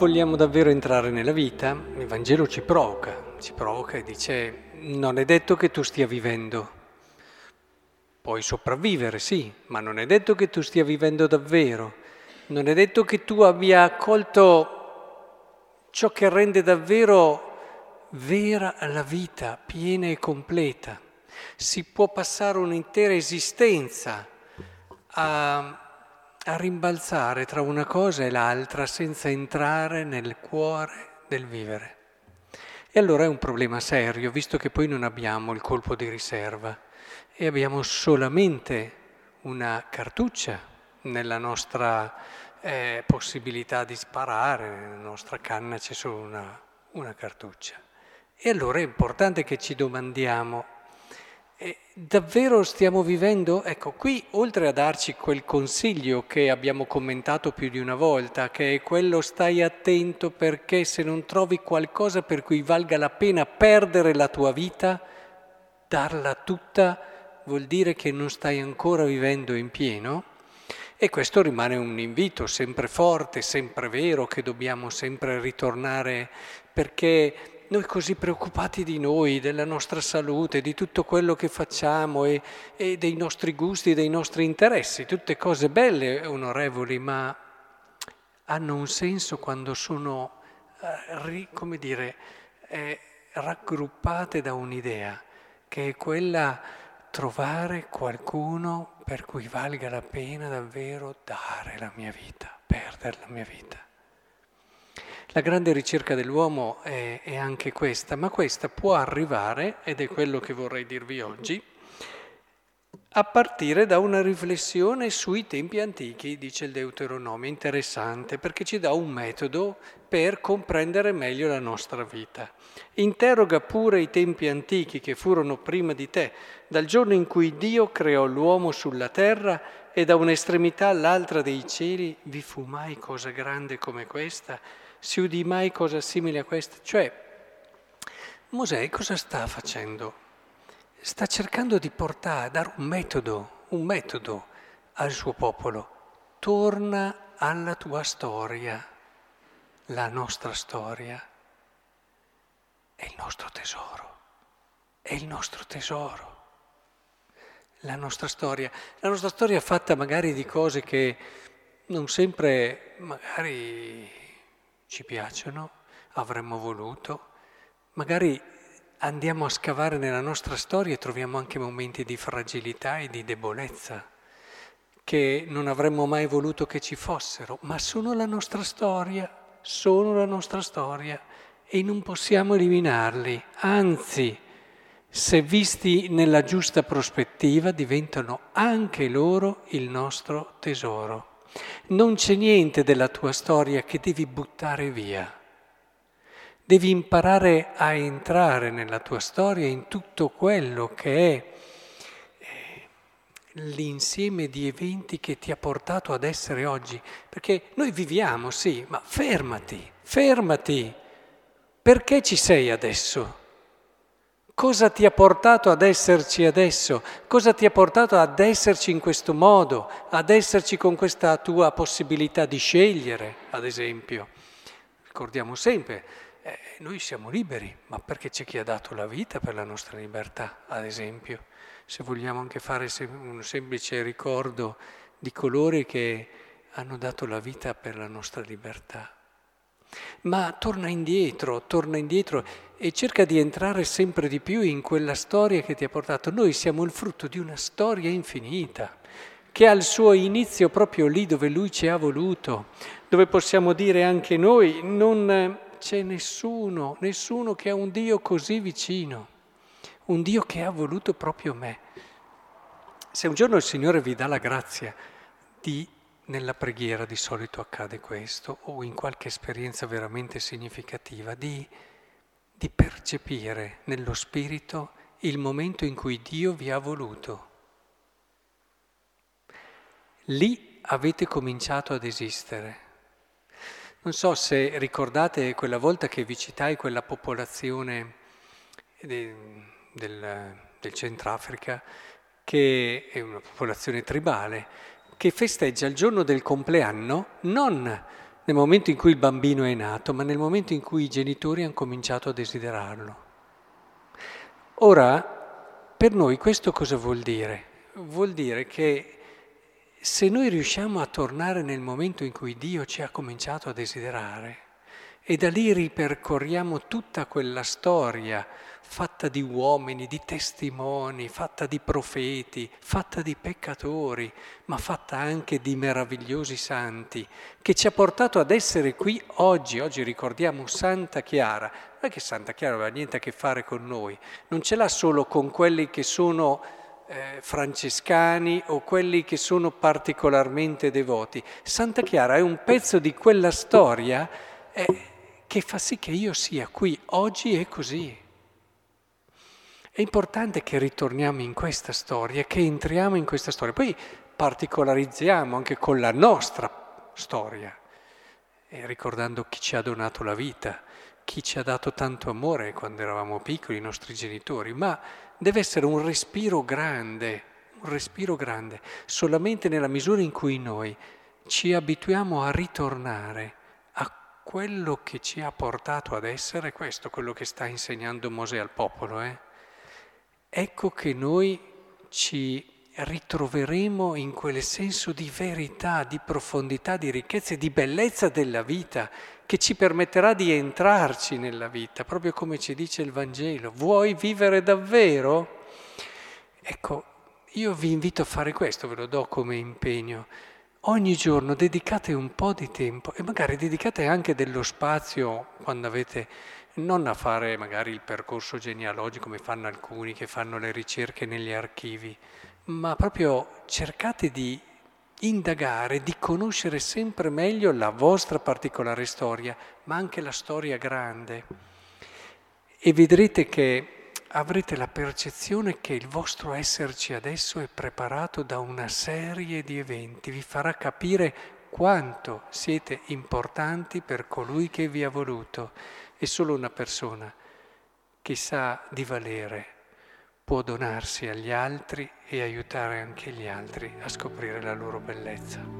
vogliamo davvero entrare nella vita, il Vangelo ci provoca, ci provoca e dice non è detto che tu stia vivendo. Puoi sopravvivere, sì, ma non è detto che tu stia vivendo davvero. Non è detto che tu abbia accolto ciò che rende davvero vera la vita, piena e completa. Si può passare un'intera esistenza a a rimbalzare tra una cosa e l'altra senza entrare nel cuore del vivere. E allora è un problema serio, visto che poi non abbiamo il colpo di riserva e abbiamo solamente una cartuccia nella nostra eh, possibilità di sparare, nella nostra canna c'è solo una, una cartuccia. E allora è importante che ci domandiamo e davvero stiamo vivendo? Ecco, qui oltre a darci quel consiglio che abbiamo commentato più di una volta, che è quello stai attento perché se non trovi qualcosa per cui valga la pena perdere la tua vita, darla tutta vuol dire che non stai ancora vivendo in pieno. E questo rimane un invito sempre forte, sempre vero, che dobbiamo sempre ritornare perché noi così preoccupati di noi, della nostra salute, di tutto quello che facciamo e, e dei nostri gusti, dei nostri interessi, tutte cose belle, onorevoli, ma hanno un senso quando sono, eh, come dire, eh, raggruppate da un'idea, che è quella trovare qualcuno per cui valga la pena davvero dare la mia vita, perdere la mia vita. La grande ricerca dell'uomo è, è, anche questa, ma questa può arrivare, ed è quello che vorrei dirvi oggi, a partire da una riflessione sui tempi antichi, dice il Deuteronomio, interessante, perché ci dà un metodo per comprendere meglio la nostra vita. Interroga pure i tempi antichi che furono prima di te, dal giorno in cui Dio creò l'uomo sulla terra e da un'estremità all'altra dei cieli vi fu mai cosa grande come questa? Si udì mai cosa simile a questa? Cioè, Mosè cosa sta facendo? Sta cercando di portare, dare un metodo, un metodo al suo popolo. Torna alla tua storia, la nostra storia è il nostro tesoro, è il nostro tesoro. La nostra storia, la nostra storia fatta magari di cose che non sempre magari ci piacciono, avremmo voluto. Magari andiamo a scavare nella nostra storia e troviamo anche momenti di fragilità e di debolezza che non avremmo mai voluto che ci fossero, ma sono la nostra storia, sono la nostra storia e non possiamo eliminarli, anzi, se visti nella giusta prospettiva, diventano anche loro il nostro tesoro. Non c'è niente della tua storia che devi buttare via. Devi imparare a entrare nella tua storia in tutto quello che è eh, l'insieme di eventi che ti ha portato ad essere oggi. Perché noi viviamo, sì, ma fermati, fermati. Perché ci sei adesso? Cosa ti ha portato ad esserci adesso? Cosa ti ha portato ad esserci in questo modo, ad esserci con questa tua possibilità di scegliere, ad esempio? Ricordiamo sempre, eh, noi siamo liberi, ma perché c'è chi ha dato la vita per la nostra libertà, ad esempio? Se vogliamo anche fare un semplice ricordo di coloro che hanno dato la vita per la nostra libertà. Ma torna indietro, torna indietro e cerca di entrare sempre di più in quella storia che ti ha portato. Noi siamo il frutto di una storia infinita, che ha il suo inizio proprio lì dove lui ci ha voluto, dove possiamo dire anche noi non c'è nessuno, nessuno che ha un Dio così vicino, un Dio che ha voluto proprio me. Se un giorno il Signore vi dà la grazia di nella preghiera di solito accade questo, o in qualche esperienza veramente significativa, di, di percepire nello spirito il momento in cui Dio vi ha voluto. Lì avete cominciato ad esistere. Non so se ricordate quella volta che vi citai quella popolazione del, del, del Centrafrica, che è una popolazione tribale, che festeggia il giorno del compleanno non nel momento in cui il bambino è nato, ma nel momento in cui i genitori hanno cominciato a desiderarlo. Ora, per noi questo cosa vuol dire? Vuol dire che se noi riusciamo a tornare nel momento in cui Dio ci ha cominciato a desiderare e da lì ripercorriamo tutta quella storia fatta di uomini, di testimoni, fatta di profeti, fatta di peccatori, ma fatta anche di meravigliosi santi, che ci ha portato ad essere qui oggi. Oggi ricordiamo Santa Chiara. Non è che Santa Chiara non aveva niente a che fare con noi, non ce l'ha solo con quelli che sono eh, francescani o quelli che sono particolarmente devoti. Santa Chiara è un pezzo di quella storia eh, che fa sì che io sia qui oggi e così. È importante che ritorniamo in questa storia, che entriamo in questa storia, poi particolarizziamo anche con la nostra storia, e ricordando chi ci ha donato la vita, chi ci ha dato tanto amore quando eravamo piccoli, i nostri genitori, ma deve essere un respiro grande, un respiro grande, solamente nella misura in cui noi ci abituiamo a ritornare quello che ci ha portato ad essere, questo quello che sta insegnando Mosè al popolo, eh? ecco che noi ci ritroveremo in quel senso di verità, di profondità, di ricchezza e di bellezza della vita che ci permetterà di entrarci nella vita, proprio come ci dice il Vangelo. Vuoi vivere davvero? Ecco, io vi invito a fare questo, ve lo do come impegno. Ogni giorno dedicate un po' di tempo e magari dedicate anche dello spazio quando avete non a fare magari il percorso genealogico come fanno alcuni che fanno le ricerche negli archivi, ma proprio cercate di indagare, di conoscere sempre meglio la vostra particolare storia, ma anche la storia grande. E vedrete che avrete la percezione che il vostro esserci adesso è preparato da una serie di eventi, vi farà capire quanto siete importanti per colui che vi ha voluto è solo una persona che sa di valere, può donarsi agli altri e aiutare anche gli altri a scoprire la loro bellezza.